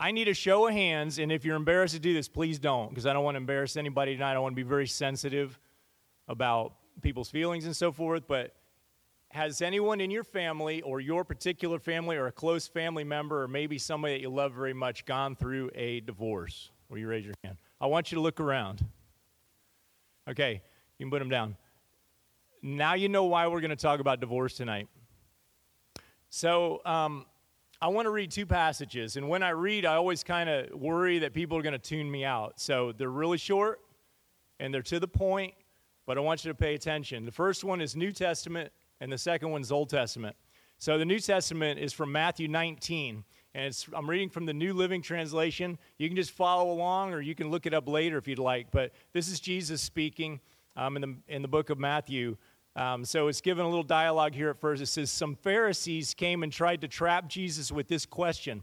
I need a show of hands, and if you're embarrassed to do this, please don't, because I don't want to embarrass anybody tonight. I want to be very sensitive about people's feelings and so forth. But has anyone in your family, or your particular family, or a close family member, or maybe somebody that you love very much, gone through a divorce? Will you raise your hand? I want you to look around. Okay, you can put them down. Now you know why we're going to talk about divorce tonight. So, um, I want to read two passages, and when I read, I always kind of worry that people are going to tune me out. So they're really short and they're to the point, but I want you to pay attention. The first one is New Testament, and the second one is Old Testament. So the New Testament is from Matthew 19, and it's I'm reading from the New Living Translation. You can just follow along, or you can look it up later if you'd like. But this is Jesus speaking um, in, the, in the book of Matthew. Um, so it's given a little dialogue here at first. It says, Some Pharisees came and tried to trap Jesus with this question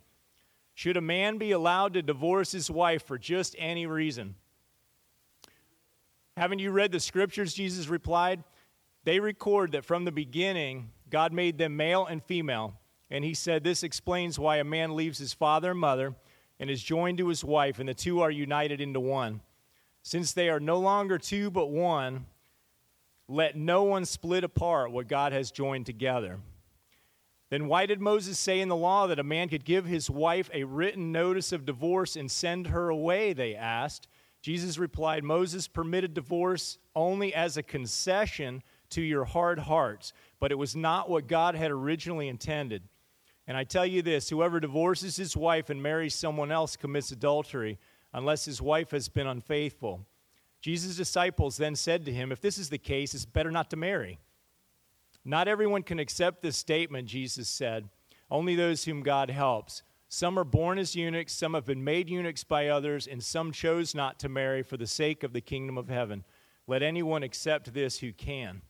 Should a man be allowed to divorce his wife for just any reason? Haven't you read the scriptures? Jesus replied. They record that from the beginning, God made them male and female. And he said, This explains why a man leaves his father and mother and is joined to his wife, and the two are united into one. Since they are no longer two but one, let no one split apart what God has joined together. Then why did Moses say in the law that a man could give his wife a written notice of divorce and send her away? They asked. Jesus replied, Moses permitted divorce only as a concession to your hard hearts, but it was not what God had originally intended. And I tell you this whoever divorces his wife and marries someone else commits adultery, unless his wife has been unfaithful. Jesus' disciples then said to him, If this is the case, it's better not to marry. Not everyone can accept this statement, Jesus said, only those whom God helps. Some are born as eunuchs, some have been made eunuchs by others, and some chose not to marry for the sake of the kingdom of heaven. Let anyone accept this who can.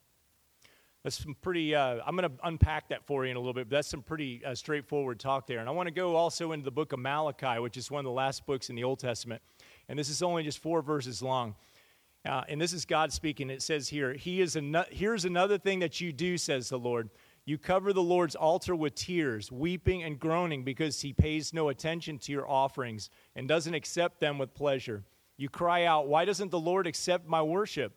That's some pretty, uh, I'm going to unpack that for you in a little bit, but that's some pretty uh, straightforward talk there. And I want to go also into the book of Malachi, which is one of the last books in the Old Testament. And this is only just four verses long. Uh, and this is God speaking. It says here, he is an- Here's another thing that you do, says the Lord. You cover the Lord's altar with tears, weeping and groaning because he pays no attention to your offerings and doesn't accept them with pleasure. You cry out, Why doesn't the Lord accept my worship?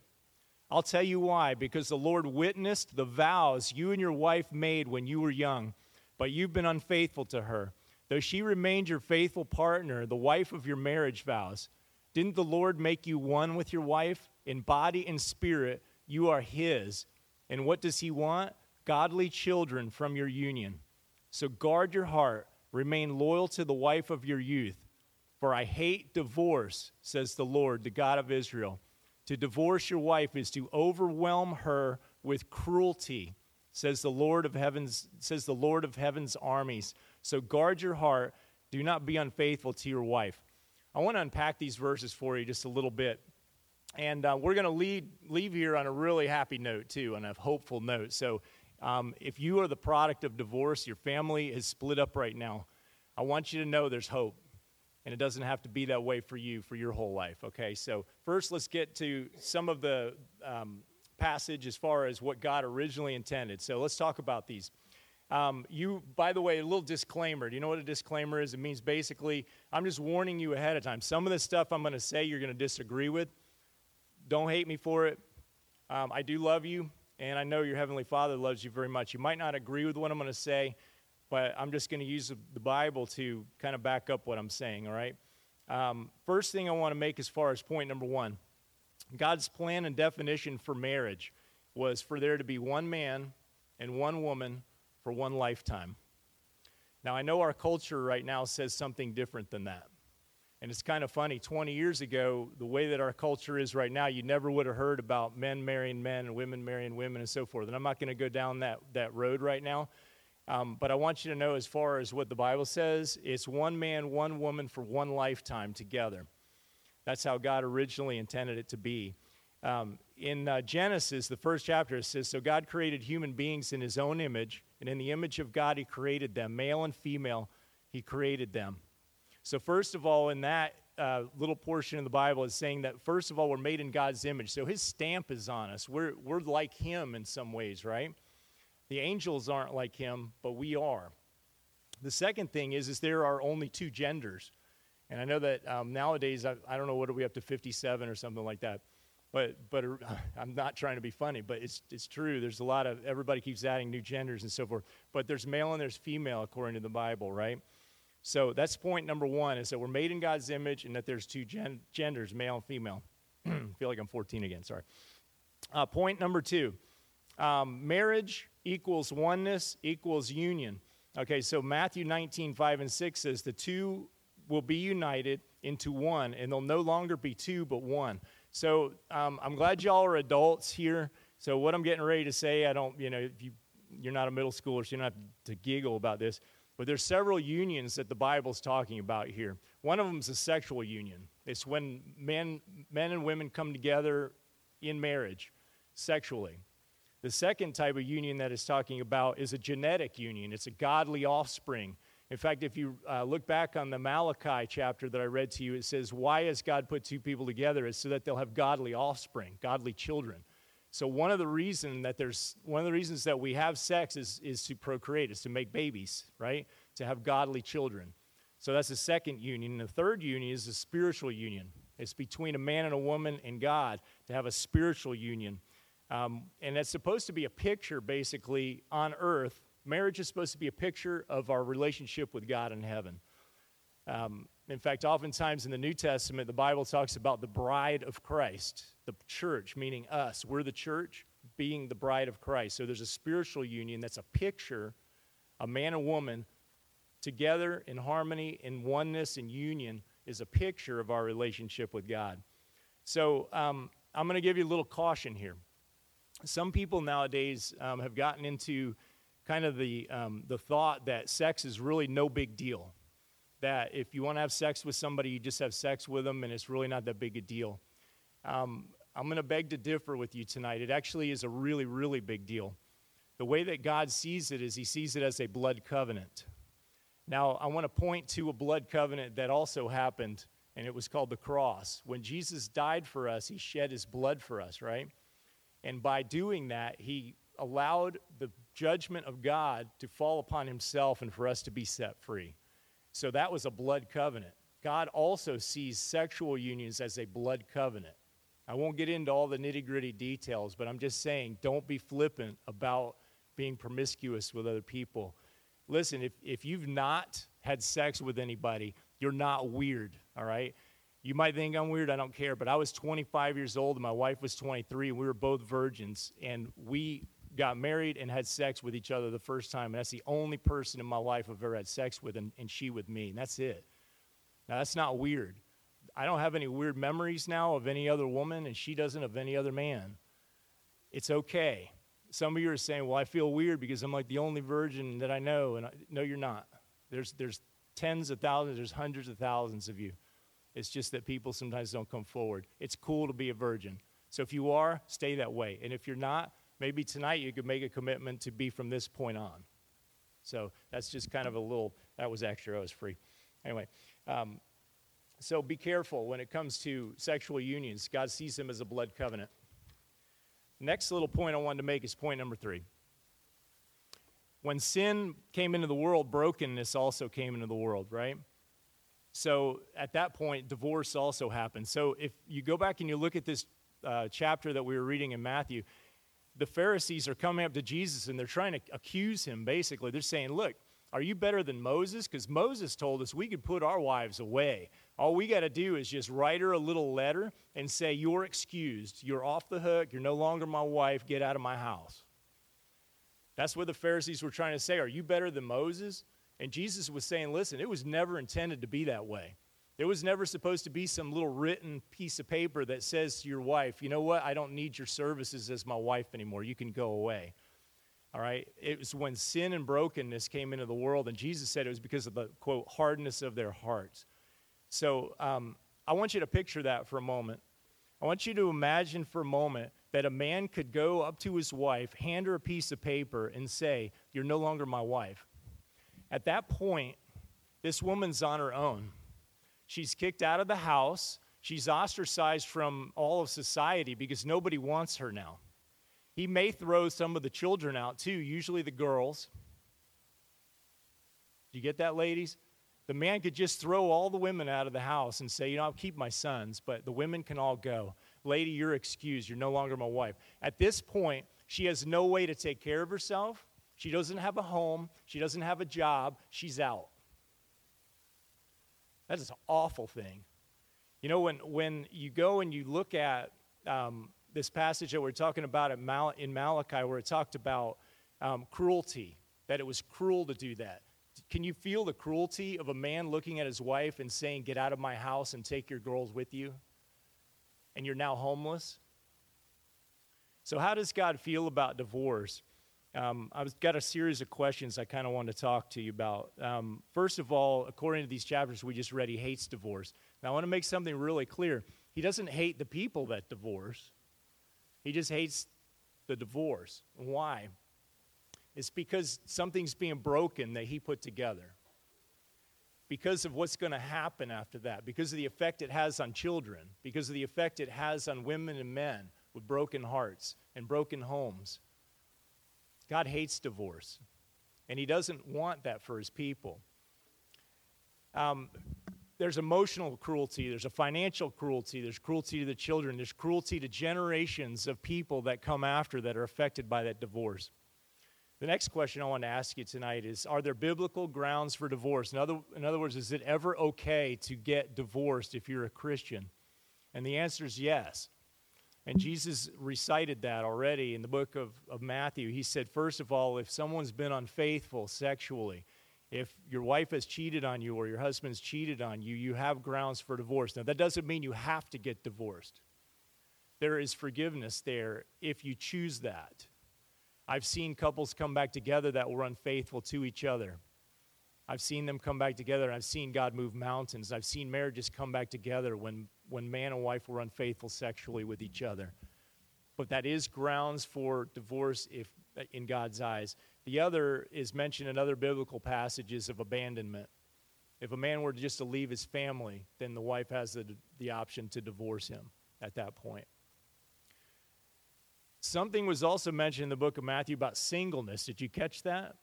I'll tell you why. Because the Lord witnessed the vows you and your wife made when you were young, but you've been unfaithful to her. Though she remained your faithful partner, the wife of your marriage vows. Didn't the Lord make you one with your wife? In body and spirit, you are His. And what does He want? Godly children from your union. So guard your heart, remain loyal to the wife of your youth. For I hate divorce, says the Lord, the God of Israel. To divorce your wife is to overwhelm her with cruelty, says the Lord of heaven's says the Lord of heaven's armies. So guard your heart, do not be unfaithful to your wife. I want to unpack these verses for you just a little bit. And uh, we're going to leave, leave here on a really happy note, too, on a hopeful note. So, um, if you are the product of divorce, your family is split up right now, I want you to know there's hope. And it doesn't have to be that way for you for your whole life, okay? So, first, let's get to some of the um, passage as far as what God originally intended. So, let's talk about these. Um, you, by the way, a little disclaimer. Do you know what a disclaimer is? It means basically, I'm just warning you ahead of time. Some of the stuff I'm going to say you're going to disagree with. Don't hate me for it. Um, I do love you, and I know your Heavenly Father loves you very much. You might not agree with what I'm going to say, but I'm just going to use the Bible to kind of back up what I'm saying, all right? Um, first thing I want to make as far as point number one God's plan and definition for marriage was for there to be one man and one woman for one lifetime. Now, I know our culture right now says something different than that. And it's kind of funny. 20 years ago, the way that our culture is right now, you never would have heard about men marrying men and women marrying women and so forth. And I'm not going to go down that, that road right now. Um, but I want you to know, as far as what the Bible says, it's one man, one woman for one lifetime together. That's how God originally intended it to be. Um, in uh, Genesis, the first chapter, it says, So God created human beings in his own image. And in the image of God, He created them, male and female, He created them. So, first of all, in that uh, little portion of the Bible is saying that, first of all, we're made in God's image. So, His stamp is on us. We're, we're like Him in some ways, right? The angels aren't like Him, but we are. The second thing is, is there are only two genders. And I know that um, nowadays, I, I, don't know, what are we up to, 57 or something like that. But, but uh, I'm not trying to be funny, but it's, it's true. There's a lot of, everybody keeps adding new genders and so forth. But there's male and there's female according to the Bible, right? So that's point number one is that we're made in God's image and that there's two gen- genders, male and female. I feel like I'm 14 again, sorry. Uh, point number two um, marriage equals oneness equals union. Okay, so Matthew 19, 5 and 6 says the two will be united into one, and they'll no longer be two, but one. So um, I'm glad y'all are adults here. So what I'm getting ready to say, I don't, you know, if you, you're not a middle schooler, so you don't have to giggle about this. But there's several unions that the Bible's talking about here. One of them is a sexual union. It's when men, men and women come together in marriage sexually. The second type of union that it's talking about is a genetic union. It's a godly offspring. In fact, if you uh, look back on the Malachi chapter that I read to you, it says, Why has God put two people together? It's so that they'll have godly offspring, godly children. So one of the reason that there's one of the reasons that we have sex is, is to procreate, is to make babies, right? To have godly children. So that's the second union. And the third union is a spiritual union. It's between a man and a woman and God to have a spiritual union. Um, and it's supposed to be a picture, basically, on earth. Marriage is supposed to be a picture of our relationship with God in heaven. Um, in fact, oftentimes in the New Testament, the Bible talks about the bride of Christ, the church, meaning us. We're the church, being the bride of Christ. So there's a spiritual union that's a picture, a man and woman together in harmony, in oneness, in union, is a picture of our relationship with God. So um, I'm going to give you a little caution here some people nowadays um, have gotten into kind of the, um, the thought that sex is really no big deal. That if you want to have sex with somebody, you just have sex with them, and it's really not that big a deal. Um, I'm going to beg to differ with you tonight. It actually is a really, really big deal. The way that God sees it is He sees it as a blood covenant. Now, I want to point to a blood covenant that also happened, and it was called the cross. When Jesus died for us, He shed His blood for us, right? And by doing that, he allowed the judgment of God to fall upon himself and for us to be set free. So that was a blood covenant. God also sees sexual unions as a blood covenant. I won't get into all the nitty gritty details, but I'm just saying don't be flippant about being promiscuous with other people. Listen, if, if you've not had sex with anybody, you're not weird, all right? You might think I'm weird, I don't care, but I was 25 years old and my wife was 23, and we were both virgins, and we got married and had sex with each other the first time, and that's the only person in my life I've ever had sex with, and, and she with me, and that's it. Now, that's not weird. I don't have any weird memories now of any other woman, and she doesn't of any other man. It's okay. Some of you are saying, well, I feel weird because I'm like the only virgin that I know, and I, no, you're not. There's, there's tens of thousands, there's hundreds of thousands of you. It's just that people sometimes don't come forward. It's cool to be a virgin. So if you are, stay that way. And if you're not, maybe tonight you could make a commitment to be from this point on. So that's just kind of a little, that was extra, I was free. Anyway, um, so be careful when it comes to sexual unions. God sees them as a blood covenant. Next little point I wanted to make is point number three. When sin came into the world, brokenness also came into the world, right? So at that point, divorce also happened. So if you go back and you look at this uh, chapter that we were reading in Matthew, the Pharisees are coming up to Jesus and they're trying to accuse him, basically. They're saying, Look, are you better than Moses? Because Moses told us we could put our wives away. All we got to do is just write her a little letter and say, You're excused. You're off the hook. You're no longer my wife. Get out of my house. That's what the Pharisees were trying to say. Are you better than Moses? And Jesus was saying, listen, it was never intended to be that way. There was never supposed to be some little written piece of paper that says to your wife, you know what, I don't need your services as my wife anymore. You can go away. All right? It was when sin and brokenness came into the world, and Jesus said it was because of the, quote, hardness of their hearts. So um, I want you to picture that for a moment. I want you to imagine for a moment that a man could go up to his wife, hand her a piece of paper, and say, You're no longer my wife. At that point, this woman's on her own. She's kicked out of the house. She's ostracized from all of society because nobody wants her now. He may throw some of the children out too, usually the girls. Do you get that, ladies? The man could just throw all the women out of the house and say, you know, I'll keep my sons, but the women can all go. Lady, you're excused. You're no longer my wife. At this point, she has no way to take care of herself. She doesn't have a home. She doesn't have a job. She's out. That is an awful thing. You know, when, when you go and you look at um, this passage that we're talking about Mal- in Malachi, where it talked about um, cruelty, that it was cruel to do that. Can you feel the cruelty of a man looking at his wife and saying, Get out of my house and take your girls with you? And you're now homeless? So, how does God feel about divorce? Um, I've got a series of questions I kind of want to talk to you about. Um, first of all, according to these chapters we just read, he hates divorce. Now, I want to make something really clear. He doesn't hate the people that divorce, he just hates the divorce. Why? It's because something's being broken that he put together. Because of what's going to happen after that, because of the effect it has on children, because of the effect it has on women and men with broken hearts and broken homes. God hates divorce, and He doesn't want that for His people. Um, there's emotional cruelty, there's a financial cruelty, there's cruelty to the children, there's cruelty to generations of people that come after that are affected by that divorce. The next question I want to ask you tonight is Are there biblical grounds for divorce? In other, in other words, is it ever okay to get divorced if you're a Christian? And the answer is yes. And Jesus recited that already in the book of, of Matthew. He said, first of all, if someone's been unfaithful sexually, if your wife has cheated on you or your husband's cheated on you, you have grounds for divorce. Now, that doesn't mean you have to get divorced. There is forgiveness there if you choose that. I've seen couples come back together that were unfaithful to each other. I've seen them come back together. I've seen God move mountains. I've seen marriages come back together when, when man and wife were unfaithful sexually with each other. But that is grounds for divorce if, in God's eyes. The other is mentioned in other biblical passages of abandonment. If a man were just to leave his family, then the wife has the, the option to divorce him at that point. Something was also mentioned in the book of Matthew about singleness. Did you catch that?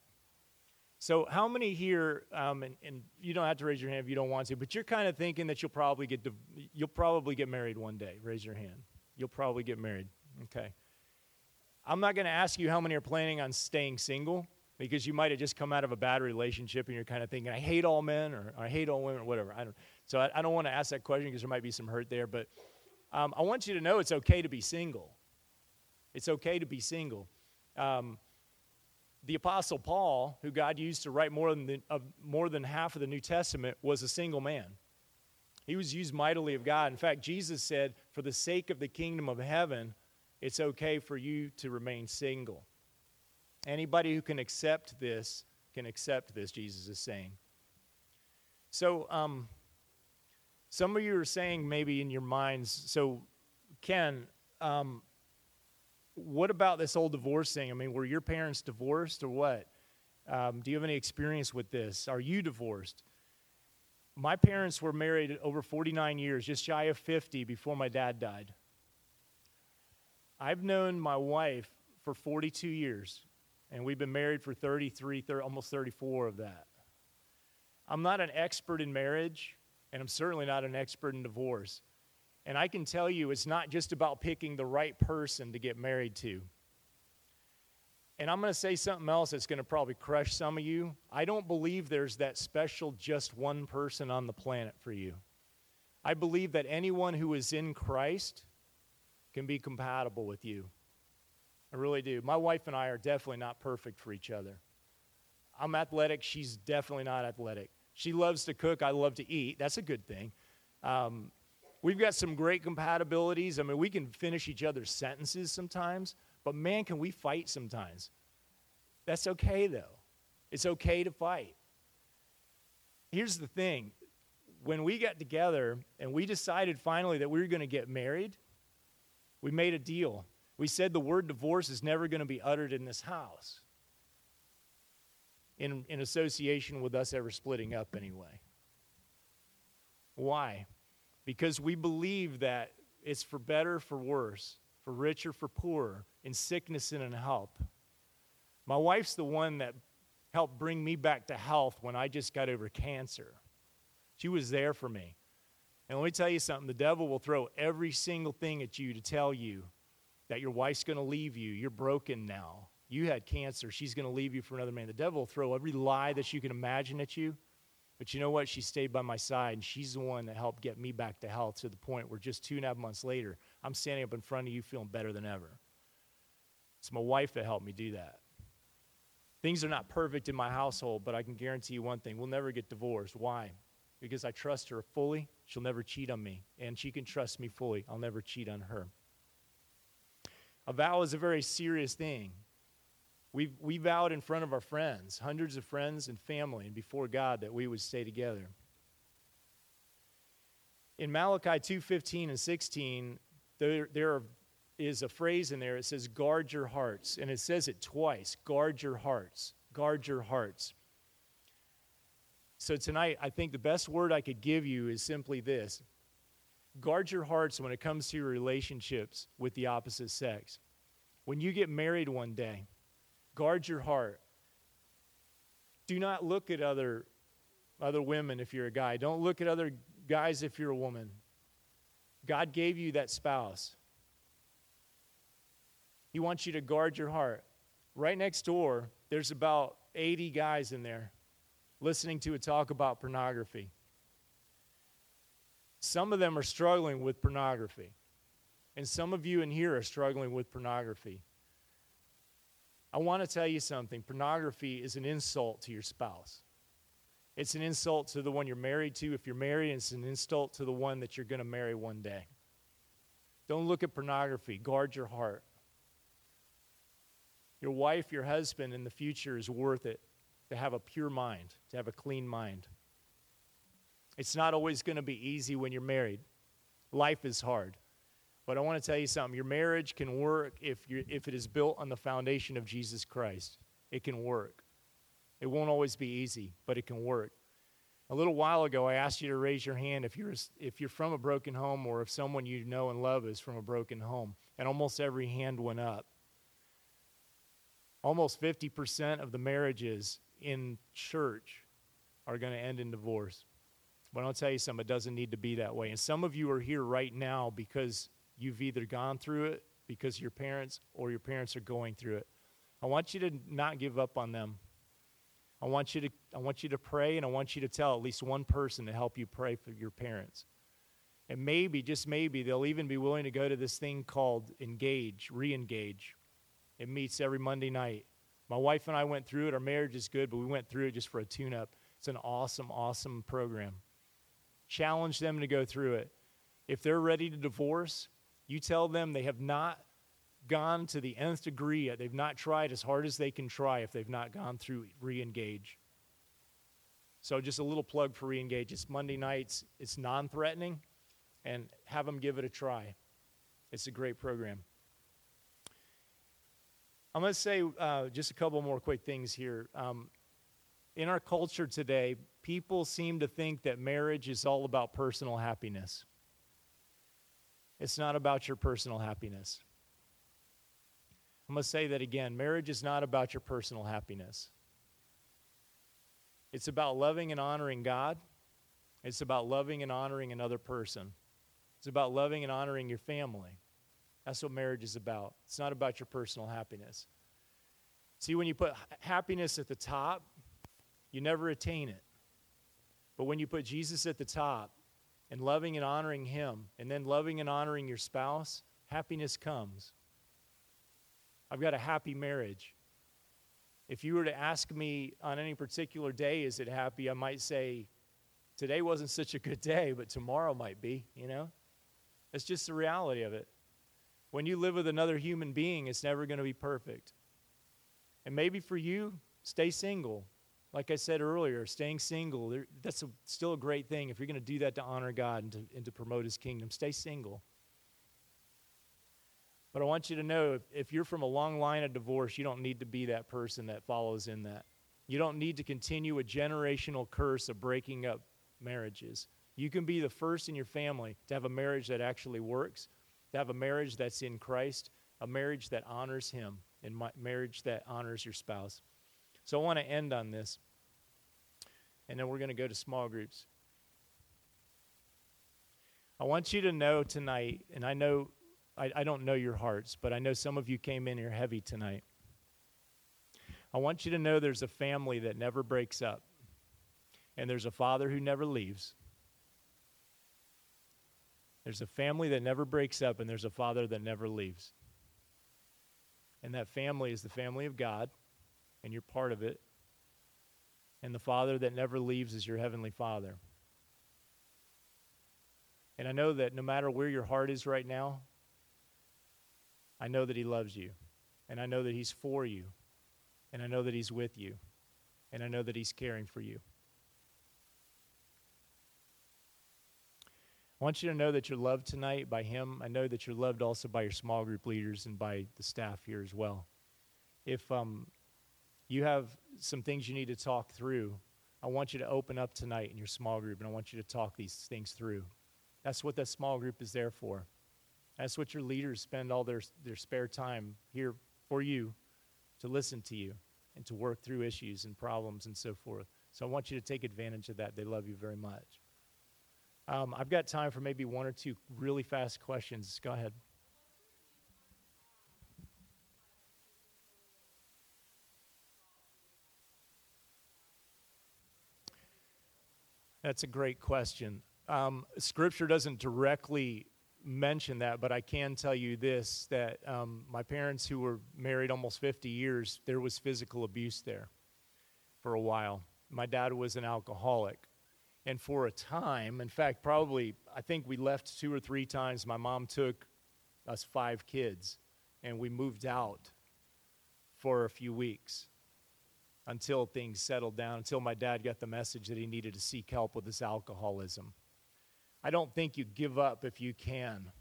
So, how many here, um, and, and, you don't have to raise your hand if you don't want to, but you're kind of thinking that you'll probably get you'll probably get married one day. Raise your hand. You'll probably get married. Okay. I'm not going to ask you how many are planning on staying single because you might have just come out of a bad relationship and you're kind of thinking, I hate all men or I hate all women or whatever. I don't. So I, I don't want to ask that question because there might be some hurt there. But um, I want you to know it's okay to be single. It's okay to be single. Um, the Apostle Paul, who God used to write more than, the, more than half of the New Testament, was a single man. He was used mightily of God. In fact, Jesus said, For the sake of the kingdom of heaven, it's okay for you to remain single. Anybody who can accept this can accept this, Jesus is saying. So, um, some of you are saying maybe in your minds, so Ken, um, what about this whole divorce thing? I mean, were your parents divorced or what? Um, do you have any experience with this? Are you divorced? My parents were married over 49 years, just shy of 50 before my dad died. I've known my wife for 42 years, and we've been married for 33, 30, almost 34 of that. I'm not an expert in marriage, and I'm certainly not an expert in divorce. And I can tell you, it's not just about picking the right person to get married to. And I'm going to say something else that's going to probably crush some of you. I don't believe there's that special just one person on the planet for you. I believe that anyone who is in Christ can be compatible with you. I really do. My wife and I are definitely not perfect for each other. I'm athletic. She's definitely not athletic. She loves to cook. I love to eat. That's a good thing. Um, We've got some great compatibilities. I mean, we can finish each other's sentences sometimes, but man, can we fight sometimes. That's okay, though. It's okay to fight. Here's the thing when we got together and we decided finally that we were going to get married, we made a deal. We said the word divorce is never going to be uttered in this house in, in association with us ever splitting up anyway. Why? Because we believe that it's for better, for worse, for richer, for poorer, in sickness and in health. My wife's the one that helped bring me back to health when I just got over cancer. She was there for me. And let me tell you something the devil will throw every single thing at you to tell you that your wife's going to leave you. You're broken now. You had cancer. She's going to leave you for another man. The devil will throw every lie that you can imagine at you. But you know what? She stayed by my side, and she's the one that helped get me back to health to the point where just two and a half months later, I'm standing up in front of you feeling better than ever. It's my wife that helped me do that. Things are not perfect in my household, but I can guarantee you one thing we'll never get divorced. Why? Because I trust her fully. She'll never cheat on me, and she can trust me fully. I'll never cheat on her. A vow is a very serious thing. We we vowed in front of our friends, hundreds of friends and family, and before God that we would stay together. In Malachi 2:15 and 16, there, there is a phrase in there. It says, guard your hearts. And it says it twice guard your hearts. Guard your hearts. So tonight, I think the best word I could give you is simply this guard your hearts when it comes to your relationships with the opposite sex. When you get married one day, guard your heart. Do not look at other, other women if you're a guy. Don't look at other guys if you're a woman. God gave you that spouse. He wants you to guard your heart. Right next door, there's about 80 guys in there listening to a talk about pornography. Some of them are struggling with pornography. And some of you in here are struggling with pornography. I want to tell you something pornography is an insult to your spouse. It's an insult to the one you're married to if you're married, it's an insult to the one that you're going to marry one day. Don't look at pornography, guard your heart. Your wife, your husband in the future is worth it to have a pure mind, to have a clean mind. It's not always going to be easy when you're married. Life is hard. But I want to tell you something. Your marriage can work if, you if it is built on the foundation of Jesus Christ. It can work. It won't always be easy, but it can work. A little while ago, I asked you to raise your hand if you're, if you're from a broken home or if someone you know and love is from a broken home. And almost every hand went up. Almost 50% of the marriages in church are going to end in divorce. But I'll tell you something, it doesn't need to be that way. And some of you are here right now because you've either gone through it because your parents or your parents are going through it. I want you to not give up on them. I want you to I want you to pray and I want you to tell at least one person to help you pray for your parents. And maybe, just maybe, they'll even be willing to go to this thing called Engage, Re Engage. It meets every Monday night. My wife and I went through it. Our marriage is good, but we went through it just for a tune up. It's an awesome, awesome program. Challenge them to go through it. If they're ready to divorce, you tell them they have not gone to the nth degree yet. They've not tried as hard as they can try if they've not gone through re engage. So, just a little plug for re engage. It's Monday nights, it's non threatening, and have them give it a try. It's a great program. I'm going to say uh, just a couple more quick things here. Um, in our culture today, people seem to think that marriage is all about personal happiness. It's not about your personal happiness. I'm going to say that again. Marriage is not about your personal happiness. It's about loving and honoring God. It's about loving and honoring another person. It's about loving and honoring your family. That's what marriage is about. It's not about your personal happiness. See, when you put happiness at the top, you never attain it. But when you put Jesus at the top and loving and honoring Him, and then loving and honoring your spouse, happiness comes. I've got a happy marriage. If you were to ask me on any particular day, is it happy? I might say, today wasn't such a good day, but tomorrow might be, you know? It's just the reality of it. When you live with another human being, it's never going to be perfect. And maybe for you, stay single. Like I said earlier, staying single, that's a, still a great thing. If you're going to do that to honor God and to, and to promote His kingdom, stay single. But I want you to know if, if you're from a long line of divorce, you don't need to be that person that follows in that. You don't need to continue a generational curse of breaking up marriages. You can be the first in your family to have a marriage that actually works, to have a marriage that's in Christ, a marriage that honors Him, and marriage that honors your spouse. So I want to end on this. And then we're going to go to small groups. I want you to know tonight, and I know I, I don't know your hearts, but I know some of you came in here heavy tonight. I want you to know there's a family that never breaks up, and there's a father who never leaves. There's a family that never breaks up, and there's a father that never leaves. And that family is the family of God, and you're part of it. And the father that never leaves is your heavenly father. And I know that no matter where your heart is right now, I know that he loves you. And I know that he's for you. And I know that he's with you. And I know that he's caring for you. I want you to know that you're loved tonight by him. I know that you're loved also by your small group leaders and by the staff here as well. If um, you have some things you need to talk through, I want you to open up tonight in your small group and I want you to talk these things through. That's what that small group is there for. That's what your leaders spend all their, their spare time here for you to listen to you and to work through issues and problems and so forth. So I want you to take advantage of that. They love you very much. Um, I've got time for maybe one or two really fast questions. Go ahead. That's a great question. Um, scripture doesn't directly mention that, but I can tell you this that um, my parents, who were married almost 50 years, there was physical abuse there for a while. My dad was an alcoholic. And for a time, in fact, probably, I think we left two or three times. My mom took us five kids, and we moved out for a few weeks until things settled down, until my dad got the message that he needed to seek help with his alcoholism. I don't think you give up if you can,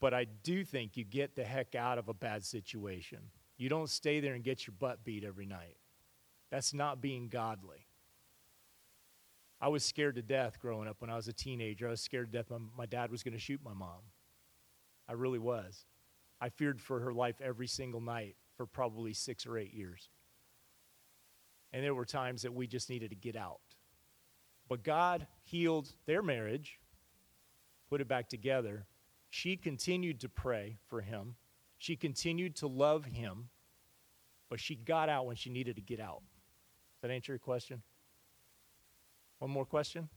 but I do think you get the heck out of a bad situation. You don't stay there and get your butt beat every night. That's not being godly. I was scared to death growing up when I was a teenager. I was scared to death my, my dad was going to shoot my mom. I really was. I feared for her life every single night for probably six or eight years. And there were times that we just needed to get out. But God healed their marriage, put it back together. She continued to pray for him. She continued to love him, but she got out when she needed to get out. Does that answer your question? One more question?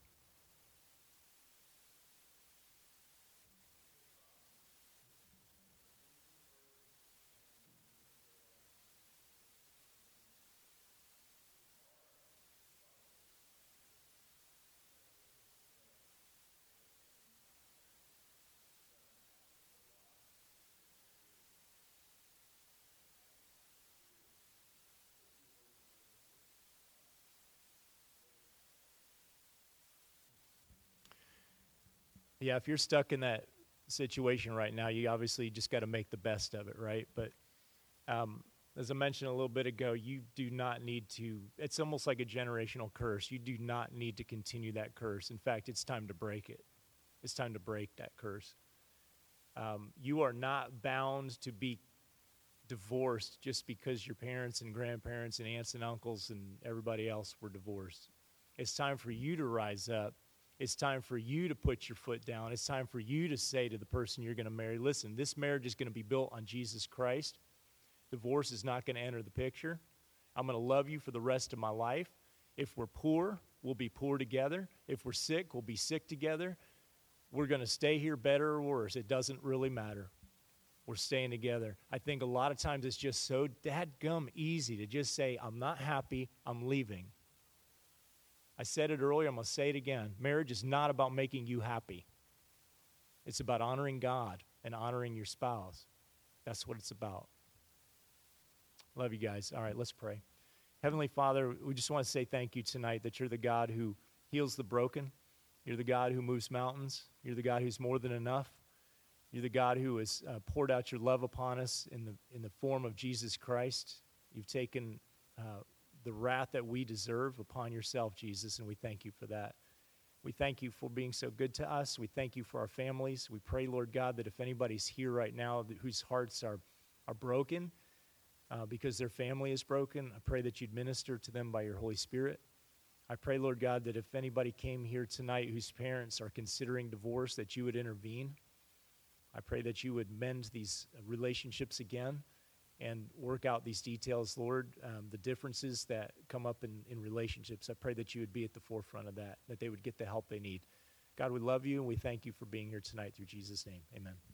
Yeah, if you're stuck in that situation right now, you obviously just got to make the best of it, right? But um, as I mentioned a little bit ago, you do not need to, it's almost like a generational curse. You do not need to continue that curse. In fact, it's time to break it. It's time to break that curse. Um, you are not bound to be divorced just because your parents and grandparents and aunts and uncles and everybody else were divorced. It's time for you to rise up it's time for you to put your foot down. It's time for you to say to the person you're going to marry, listen, this marriage is going to be built on Jesus Christ. Divorce is not going to enter the picture. I'm going to love you for the rest of my life. If we're poor, we'll be poor together. If we're sick, we'll be sick together. We're going to stay here better or worse. It doesn't really matter. We're staying together. I think a lot of times it's just so dadgum easy to just say, I'm not happy, I'm leaving. I said it earlier, I'm going to say it again. Marriage is not about making you happy, it's about honoring God and honoring your spouse. That's what it's about. Love you guys. All right, let's pray. Heavenly Father, we just want to say thank you tonight that you're the God who heals the broken. You're the God who moves mountains. You're the God who's more than enough. You're the God who has uh, poured out your love upon us in the, in the form of Jesus Christ. You've taken uh, the wrath that we deserve upon yourself, Jesus, and we thank you for that. We thank you for being so good to us. We thank you for our families. We pray, Lord God, that if anybody's here right now whose hearts are, are broken, uh, because their family is broken. I pray that you'd minister to them by your Holy Spirit. I pray, Lord God, that if anybody came here tonight whose parents are considering divorce, that you would intervene. I pray that you would mend these relationships again and work out these details, Lord, um, the differences that come up in, in relationships. I pray that you would be at the forefront of that, that they would get the help they need. God, we love you and we thank you for being here tonight through Jesus' name. Amen.